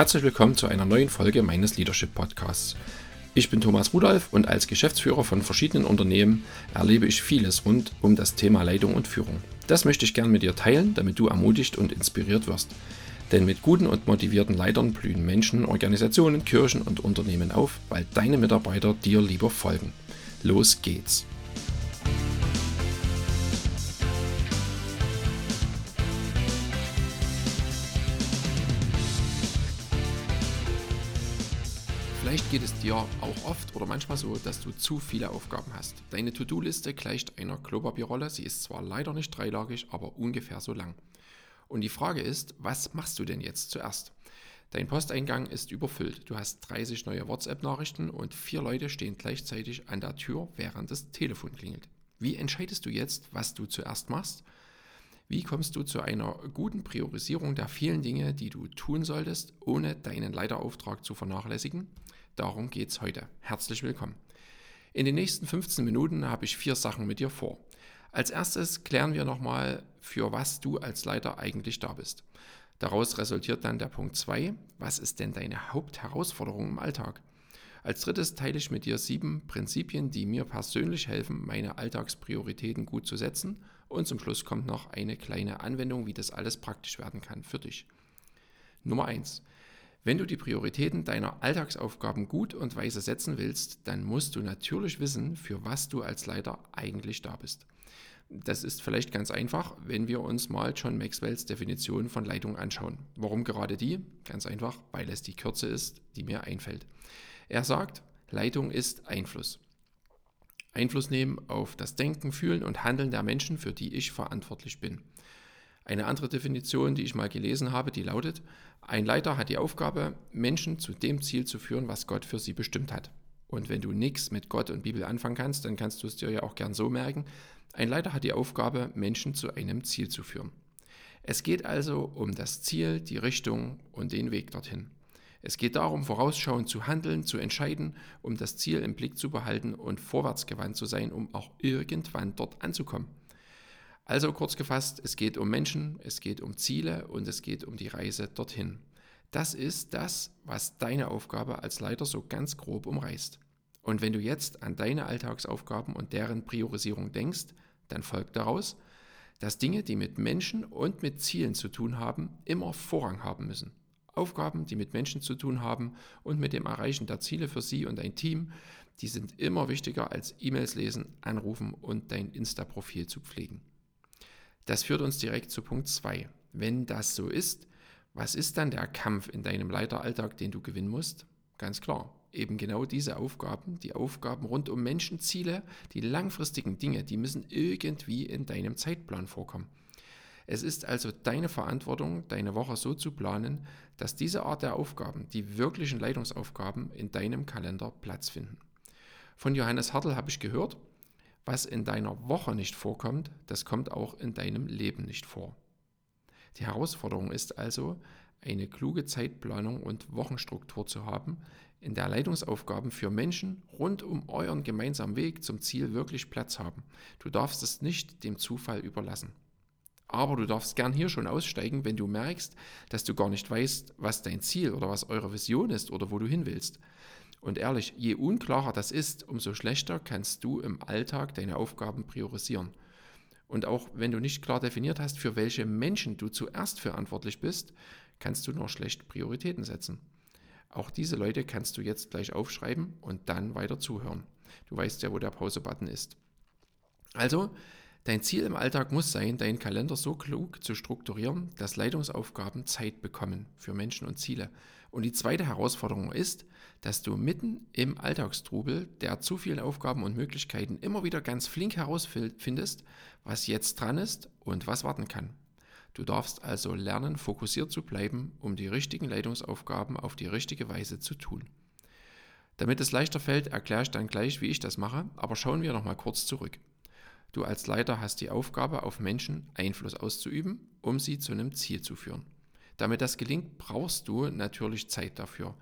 Herzlich willkommen zu einer neuen Folge meines Leadership Podcasts. Ich bin Thomas Rudolph und als Geschäftsführer von verschiedenen Unternehmen erlebe ich vieles rund um das Thema Leitung und Führung. Das möchte ich gern mit dir teilen, damit du ermutigt und inspiriert wirst. Denn mit guten und motivierten Leitern blühen Menschen, Organisationen, Kirchen und Unternehmen auf, weil deine Mitarbeiter dir lieber folgen. Los geht's! Geht es dir auch oft oder manchmal so, dass du zu viele Aufgaben hast. Deine To-Do-Liste gleicht einer Klopapierrolle. Sie ist zwar leider nicht dreilagig, aber ungefähr so lang. Und die Frage ist, was machst du denn jetzt zuerst? Dein Posteingang ist überfüllt. Du hast 30 neue WhatsApp-Nachrichten und vier Leute stehen gleichzeitig an der Tür, während das Telefon klingelt. Wie entscheidest du jetzt, was du zuerst machst? Wie kommst du zu einer guten Priorisierung der vielen Dinge, die du tun solltest, ohne deinen Leiterauftrag zu vernachlässigen? Darum geht es heute. Herzlich willkommen. In den nächsten 15 Minuten habe ich vier Sachen mit dir vor. Als erstes klären wir nochmal, für was du als Leiter eigentlich da bist. Daraus resultiert dann der Punkt 2. Was ist denn deine Hauptherausforderung im Alltag? Als drittes teile ich mit dir sieben Prinzipien, die mir persönlich helfen, meine Alltagsprioritäten gut zu setzen. Und zum Schluss kommt noch eine kleine Anwendung, wie das alles praktisch werden kann für dich. Nummer 1. Wenn du die Prioritäten deiner Alltagsaufgaben gut und weise setzen willst, dann musst du natürlich wissen, für was du als Leiter eigentlich da bist. Das ist vielleicht ganz einfach, wenn wir uns mal John Maxwells Definition von Leitung anschauen. Warum gerade die? Ganz einfach, weil es die Kürze ist, die mir einfällt. Er sagt, Leitung ist Einfluss. Einfluss nehmen auf das Denken, Fühlen und Handeln der Menschen, für die ich verantwortlich bin. Eine andere Definition, die ich mal gelesen habe, die lautet, ein Leiter hat die Aufgabe, Menschen zu dem Ziel zu führen, was Gott für sie bestimmt hat. Und wenn du nichts mit Gott und Bibel anfangen kannst, dann kannst du es dir ja auch gern so merken. Ein Leiter hat die Aufgabe, Menschen zu einem Ziel zu führen. Es geht also um das Ziel, die Richtung und den Weg dorthin. Es geht darum, vorausschauend zu handeln, zu entscheiden, um das Ziel im Blick zu behalten und vorwärtsgewandt zu sein, um auch irgendwann dort anzukommen. Also kurz gefasst, es geht um Menschen, es geht um Ziele und es geht um die Reise dorthin. Das ist das, was deine Aufgabe als Leiter so ganz grob umreißt. Und wenn du jetzt an deine Alltagsaufgaben und deren Priorisierung denkst, dann folgt daraus, dass Dinge, die mit Menschen und mit Zielen zu tun haben, immer Vorrang haben müssen. Aufgaben, die mit Menschen zu tun haben und mit dem Erreichen der Ziele für sie und dein Team, die sind immer wichtiger als E-Mails lesen, anrufen und dein Insta-Profil zu pflegen. Das führt uns direkt zu Punkt 2. Wenn das so ist, was ist dann der Kampf in deinem Leiteralltag, den du gewinnen musst? Ganz klar, eben genau diese Aufgaben, die Aufgaben rund um Menschenziele, die langfristigen Dinge, die müssen irgendwie in deinem Zeitplan vorkommen. Es ist also deine Verantwortung, deine Woche so zu planen, dass diese Art der Aufgaben, die wirklichen Leitungsaufgaben, in deinem Kalender Platz finden. Von Johannes Hartl habe ich gehört, was in deiner Woche nicht vorkommt, das kommt auch in deinem Leben nicht vor. Die Herausforderung ist also, eine kluge Zeitplanung und Wochenstruktur zu haben, in der Leitungsaufgaben für Menschen rund um euren gemeinsamen Weg zum Ziel wirklich Platz haben. Du darfst es nicht dem Zufall überlassen. Aber du darfst gern hier schon aussteigen, wenn du merkst, dass du gar nicht weißt, was dein Ziel oder was eure Vision ist oder wo du hin willst. Und ehrlich, je unklarer das ist, umso schlechter kannst du im Alltag deine Aufgaben priorisieren. Und auch wenn du nicht klar definiert hast, für welche Menschen du zuerst verantwortlich bist, kannst du nur schlecht Prioritäten setzen. Auch diese Leute kannst du jetzt gleich aufschreiben und dann weiter zuhören. Du weißt ja, wo der Pause-Button ist. Also, Dein Ziel im Alltag muss sein, deinen Kalender so klug zu strukturieren, dass Leitungsaufgaben Zeit bekommen für Menschen und Ziele. Und die zweite Herausforderung ist, dass du mitten im Alltagstrubel der zu vielen Aufgaben und Möglichkeiten immer wieder ganz flink herausfindest, was jetzt dran ist und was warten kann. Du darfst also lernen, fokussiert zu bleiben, um die richtigen Leitungsaufgaben auf die richtige Weise zu tun. Damit es leichter fällt, erkläre ich dann gleich, wie ich das mache, aber schauen wir nochmal kurz zurück. Du als Leiter hast die Aufgabe, auf Menschen Einfluss auszuüben, um sie zu einem Ziel zu führen. Damit das gelingt, brauchst du natürlich Zeit dafür.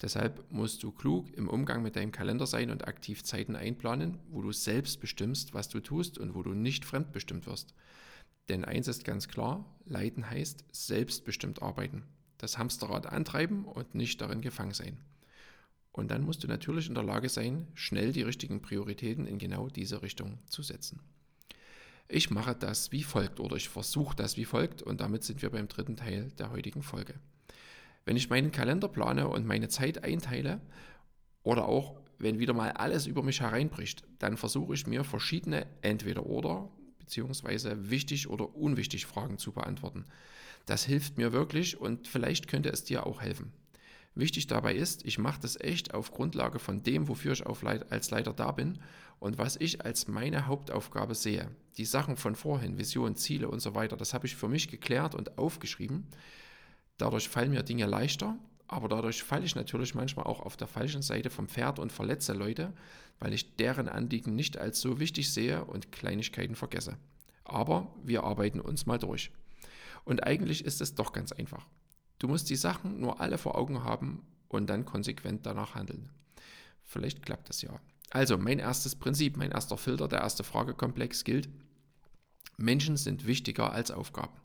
Deshalb musst du klug im Umgang mit deinem Kalender sein und aktiv Zeiten einplanen, wo du selbst bestimmst, was du tust und wo du nicht fremdbestimmt wirst. Denn eins ist ganz klar, leiten heißt selbstbestimmt arbeiten. das Hamsterrad antreiben und nicht darin gefangen sein. Und dann musst du natürlich in der Lage sein, schnell die richtigen Prioritäten in genau diese Richtung zu setzen. Ich mache das wie folgt oder ich versuche das wie folgt und damit sind wir beim dritten Teil der heutigen Folge. Wenn ich meinen Kalender plane und meine Zeit einteile oder auch wenn wieder mal alles über mich hereinbricht, dann versuche ich mir verschiedene Entweder-Oder bzw. wichtig oder unwichtig Fragen zu beantworten. Das hilft mir wirklich und vielleicht könnte es dir auch helfen. Wichtig dabei ist, ich mache das echt auf Grundlage von dem, wofür ich als Leiter da bin und was ich als meine Hauptaufgabe sehe. Die Sachen von vorhin, Vision, Ziele und so weiter, das habe ich für mich geklärt und aufgeschrieben. Dadurch fallen mir Dinge leichter, aber dadurch falle ich natürlich manchmal auch auf der falschen Seite vom Pferd und verletze Leute, weil ich deren Anliegen nicht als so wichtig sehe und Kleinigkeiten vergesse. Aber wir arbeiten uns mal durch. Und eigentlich ist es doch ganz einfach. Du musst die Sachen nur alle vor Augen haben und dann konsequent danach handeln. Vielleicht klappt das ja. Also mein erstes Prinzip, mein erster Filter, der erste Fragekomplex gilt, Menschen sind wichtiger als Aufgaben.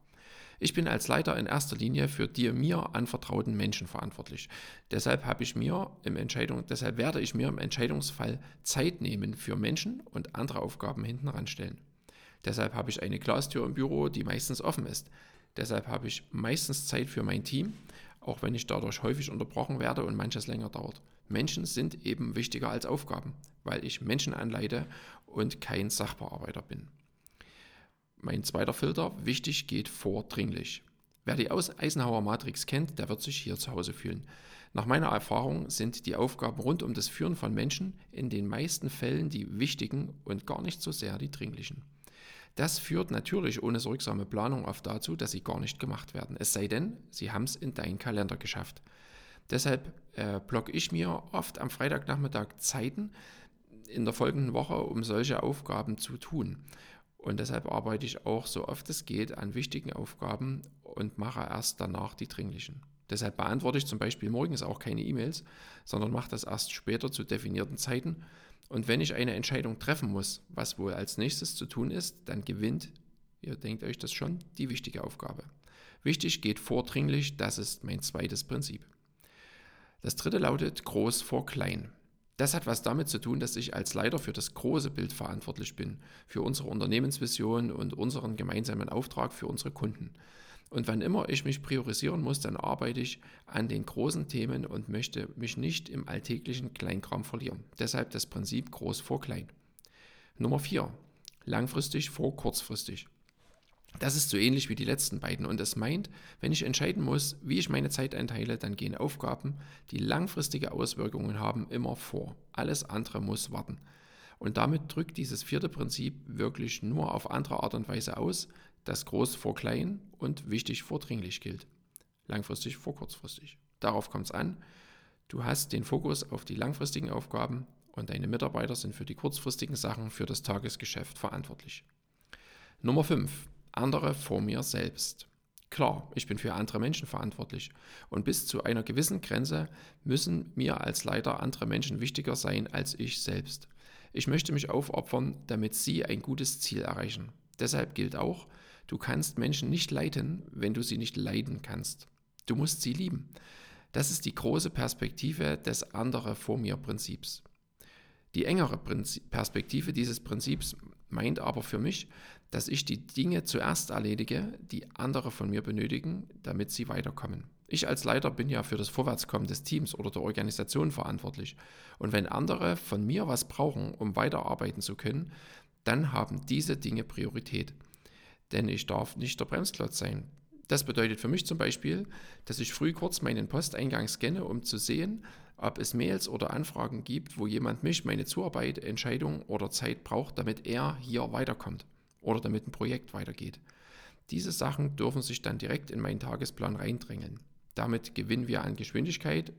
Ich bin als Leiter in erster Linie für die mir anvertrauten Menschen verantwortlich. Deshalb habe ich mir im Entscheidung, deshalb werde ich mir im Entscheidungsfall Zeit nehmen für Menschen und andere Aufgaben hinten ranstellen. Deshalb habe ich eine Glastür im Büro, die meistens offen ist. Deshalb habe ich meistens Zeit für mein Team, auch wenn ich dadurch häufig unterbrochen werde und manches länger dauert. Menschen sind eben wichtiger als Aufgaben, weil ich Menschen anleite und kein Sachbearbeiter bin. Mein zweiter Filter, wichtig geht vordringlich. Wer die Eisenhower Matrix kennt, der wird sich hier zu Hause fühlen. Nach meiner Erfahrung sind die Aufgaben rund um das Führen von Menschen in den meisten Fällen die wichtigen und gar nicht so sehr die dringlichen. Das führt natürlich ohne sorgsame Planung oft dazu, dass sie gar nicht gemacht werden. Es sei denn, sie haben es in deinen Kalender geschafft. Deshalb äh, blocke ich mir oft am Freitagnachmittag Zeiten in der folgenden Woche, um solche Aufgaben zu tun. Und deshalb arbeite ich auch so oft es geht an wichtigen Aufgaben und mache erst danach die dringlichen. Deshalb beantworte ich zum Beispiel morgens auch keine E-Mails, sondern mache das erst später zu definierten Zeiten und wenn ich eine Entscheidung treffen muss, was wohl als nächstes zu tun ist, dann gewinnt, ihr denkt euch das schon, die wichtige Aufgabe. Wichtig geht vordringlich, das ist mein zweites Prinzip. Das dritte lautet groß vor klein. Das hat was damit zu tun, dass ich als Leiter für das große Bild verantwortlich bin, für unsere Unternehmensvision und unseren gemeinsamen Auftrag für unsere Kunden. Und wann immer ich mich priorisieren muss, dann arbeite ich an den großen Themen und möchte mich nicht im alltäglichen Kleinkram verlieren. Deshalb das Prinzip groß vor klein. Nummer 4. Langfristig vor kurzfristig. Das ist so ähnlich wie die letzten beiden und es meint, wenn ich entscheiden muss, wie ich meine Zeit einteile, dann gehen Aufgaben, die langfristige Auswirkungen haben, immer vor. Alles andere muss warten. Und damit drückt dieses vierte Prinzip wirklich nur auf andere Art und Weise aus, dass groß vor klein und wichtig vor dringlich gilt. Langfristig vor kurzfristig. Darauf kommt es an. Du hast den Fokus auf die langfristigen Aufgaben und deine Mitarbeiter sind für die kurzfristigen Sachen für das Tagesgeschäft verantwortlich. Nummer 5. Andere vor mir selbst. Klar, ich bin für andere Menschen verantwortlich und bis zu einer gewissen Grenze müssen mir als Leiter andere Menschen wichtiger sein als ich selbst. Ich möchte mich aufopfern, damit sie ein gutes Ziel erreichen. Deshalb gilt auch, Du kannst Menschen nicht leiten, wenn du sie nicht leiden kannst. Du musst sie lieben. Das ist die große Perspektive des andere vor mir Prinzips. Die engere Perspektive dieses Prinzips meint aber für mich, dass ich die Dinge zuerst erledige, die andere von mir benötigen, damit sie weiterkommen. Ich als Leiter bin ja für das Vorwärtskommen des Teams oder der Organisation verantwortlich. Und wenn andere von mir was brauchen, um weiterarbeiten zu können, dann haben diese Dinge Priorität denn ich darf nicht der Bremsklotz sein. Das bedeutet für mich zum Beispiel, dass ich früh kurz meinen Posteingang scanne, um zu sehen, ob es Mails oder Anfragen gibt, wo jemand mich, meine Zuarbeit, Entscheidung oder Zeit braucht, damit er hier weiterkommt oder damit ein Projekt weitergeht. Diese Sachen dürfen sich dann direkt in meinen Tagesplan reindrängeln. Damit gewinnen wir an Geschwindigkeit.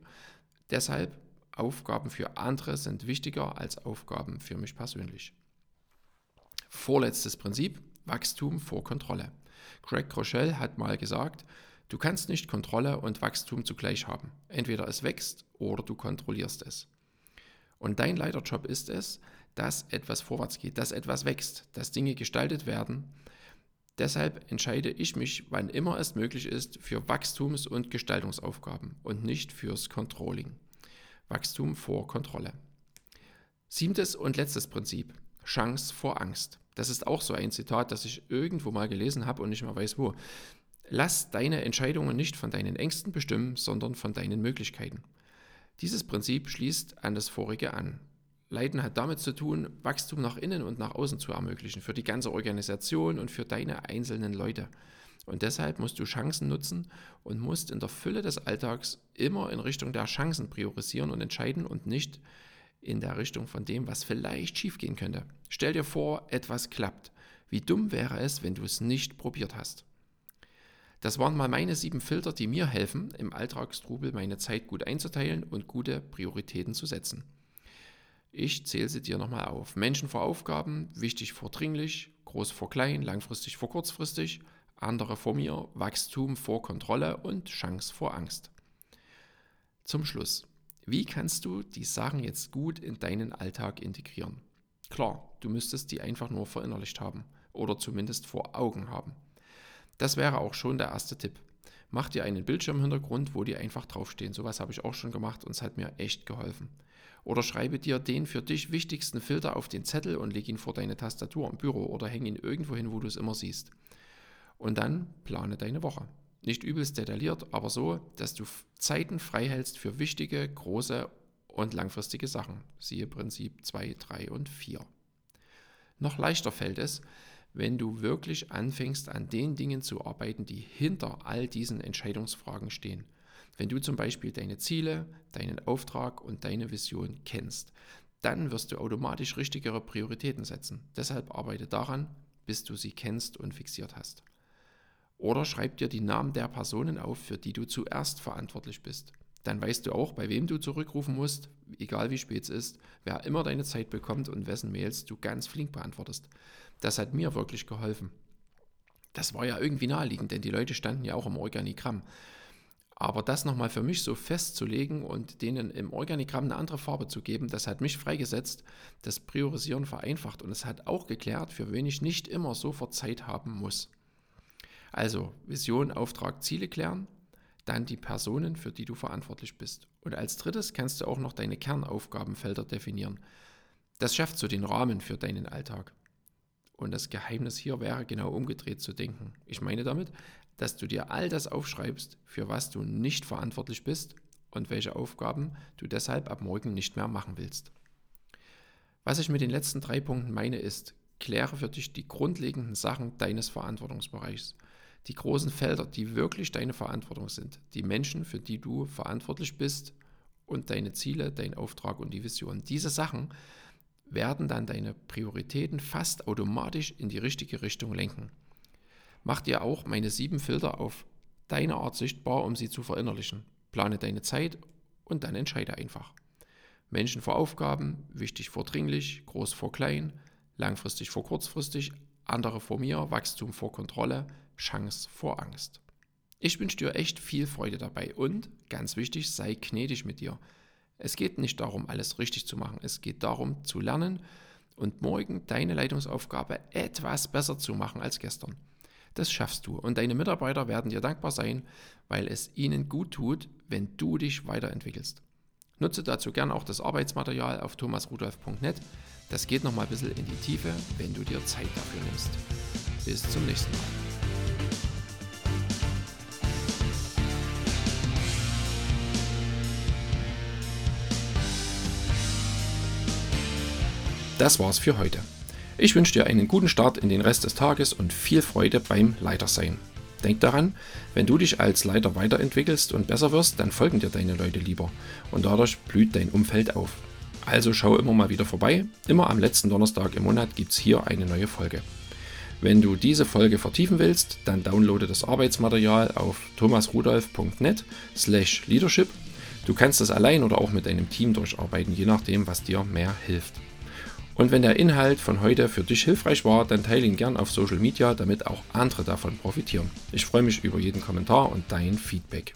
Deshalb Aufgaben für andere sind wichtiger als Aufgaben für mich persönlich. Vorletztes Prinzip, Wachstum vor Kontrolle. Craig Rochelle hat mal gesagt, du kannst nicht Kontrolle und Wachstum zugleich haben. Entweder es wächst oder du kontrollierst es. Und dein Leiterjob ist es, dass etwas vorwärts geht, dass etwas wächst, dass Dinge gestaltet werden, Deshalb entscheide ich mich, wann immer es möglich ist, für Wachstums- und Gestaltungsaufgaben und nicht fürs Controlling. Wachstum vor Kontrolle. Siebtes und letztes Prinzip. Chance vor Angst. Das ist auch so ein Zitat, das ich irgendwo mal gelesen habe und nicht mehr weiß wo. Lass deine Entscheidungen nicht von deinen Ängsten bestimmen, sondern von deinen Möglichkeiten. Dieses Prinzip schließt an das vorige an. Leiden hat damit zu tun, Wachstum nach innen und nach außen zu ermöglichen, für die ganze Organisation und für deine einzelnen Leute. Und deshalb musst du Chancen nutzen und musst in der Fülle des Alltags immer in Richtung der Chancen priorisieren und entscheiden und nicht in der Richtung von dem, was vielleicht schiefgehen könnte. Stell dir vor, etwas klappt. Wie dumm wäre es, wenn du es nicht probiert hast? Das waren mal meine sieben Filter, die mir helfen, im Alltagstrubel meine Zeit gut einzuteilen und gute Prioritäten zu setzen. Ich zähle sie dir nochmal auf. Menschen vor Aufgaben, wichtig vor dringlich, groß vor klein, langfristig vor kurzfristig, andere vor mir, Wachstum vor Kontrolle und Chance vor Angst. Zum Schluss, wie kannst du die Sachen jetzt gut in deinen Alltag integrieren? Klar, du müsstest die einfach nur verinnerlicht haben oder zumindest vor Augen haben. Das wäre auch schon der erste Tipp. Mach dir einen Bildschirmhintergrund, wo die einfach draufstehen. Sowas habe ich auch schon gemacht und es hat mir echt geholfen. Oder schreibe dir den für dich wichtigsten Filter auf den Zettel und leg ihn vor deine Tastatur im Büro oder häng ihn irgendwo hin, wo du es immer siehst. Und dann plane deine Woche. Nicht übelst detailliert, aber so, dass du Zeiten frei hältst für wichtige, große und langfristige Sachen. Siehe Prinzip 2, 3 und 4. Noch leichter fällt es, wenn du wirklich anfängst, an den Dingen zu arbeiten, die hinter all diesen Entscheidungsfragen stehen. Wenn du zum Beispiel deine Ziele, deinen Auftrag und deine Vision kennst, dann wirst du automatisch richtigere Prioritäten setzen. Deshalb arbeite daran, bis du sie kennst und fixiert hast. Oder schreib dir die Namen der Personen auf, für die du zuerst verantwortlich bist. Dann weißt du auch, bei wem du zurückrufen musst, egal wie spät es ist, wer immer deine Zeit bekommt und wessen Mails du ganz flink beantwortest. Das hat mir wirklich geholfen. Das war ja irgendwie naheliegend, denn die Leute standen ja auch im Organigramm. Aber das nochmal für mich so festzulegen und denen im Organigramm eine andere Farbe zu geben, das hat mich freigesetzt, das Priorisieren vereinfacht und es hat auch geklärt, für wen ich nicht immer sofort Zeit haben muss. Also Vision, Auftrag, Ziele klären, dann die Personen, für die du verantwortlich bist. Und als drittes kannst du auch noch deine Kernaufgabenfelder definieren. Das schafft so den Rahmen für deinen Alltag. Und das Geheimnis hier wäre genau umgedreht zu denken. Ich meine damit, dass du dir all das aufschreibst, für was du nicht verantwortlich bist und welche Aufgaben du deshalb ab morgen nicht mehr machen willst. Was ich mit den letzten drei Punkten meine ist, kläre für dich die grundlegenden Sachen deines Verantwortungsbereichs. Die großen Felder, die wirklich deine Verantwortung sind. Die Menschen, für die du verantwortlich bist und deine Ziele, dein Auftrag und die Vision. Diese Sachen werden dann deine Prioritäten fast automatisch in die richtige Richtung lenken. Mach dir auch meine sieben Filter auf deine Art sichtbar, um sie zu verinnerlichen. Plane deine Zeit und dann entscheide einfach. Menschen vor Aufgaben, wichtig vor dringlich, groß vor klein, langfristig vor kurzfristig, andere vor mir, Wachstum vor Kontrolle, Chance vor Angst. Ich wünsche dir echt viel Freude dabei und, ganz wichtig, sei gnädig mit dir. Es geht nicht darum, alles richtig zu machen, es geht darum, zu lernen und morgen deine Leitungsaufgabe etwas besser zu machen als gestern. Das schaffst du und deine Mitarbeiter werden dir dankbar sein, weil es ihnen gut tut, wenn du dich weiterentwickelst. Nutze dazu gern auch das Arbeitsmaterial auf thomasrudolf.net. Das geht nochmal ein bisschen in die Tiefe, wenn du dir Zeit dafür nimmst. Bis zum nächsten Mal. Das war's für heute. Ich wünsche dir einen guten Start in den Rest des Tages und viel Freude beim Leitersein. Denk daran, wenn du dich als Leiter weiterentwickelst und besser wirst, dann folgen dir deine Leute lieber und dadurch blüht dein Umfeld auf. Also schau immer mal wieder vorbei. Immer am letzten Donnerstag im Monat gibt es hier eine neue Folge. Wenn du diese Folge vertiefen willst, dann downloade das Arbeitsmaterial auf thomasrudolf.net slash leadership. Du kannst das allein oder auch mit deinem Team durcharbeiten, je nachdem, was dir mehr hilft. Und wenn der Inhalt von heute für dich hilfreich war, dann teile ihn gern auf Social Media, damit auch andere davon profitieren. Ich freue mich über jeden Kommentar und dein Feedback.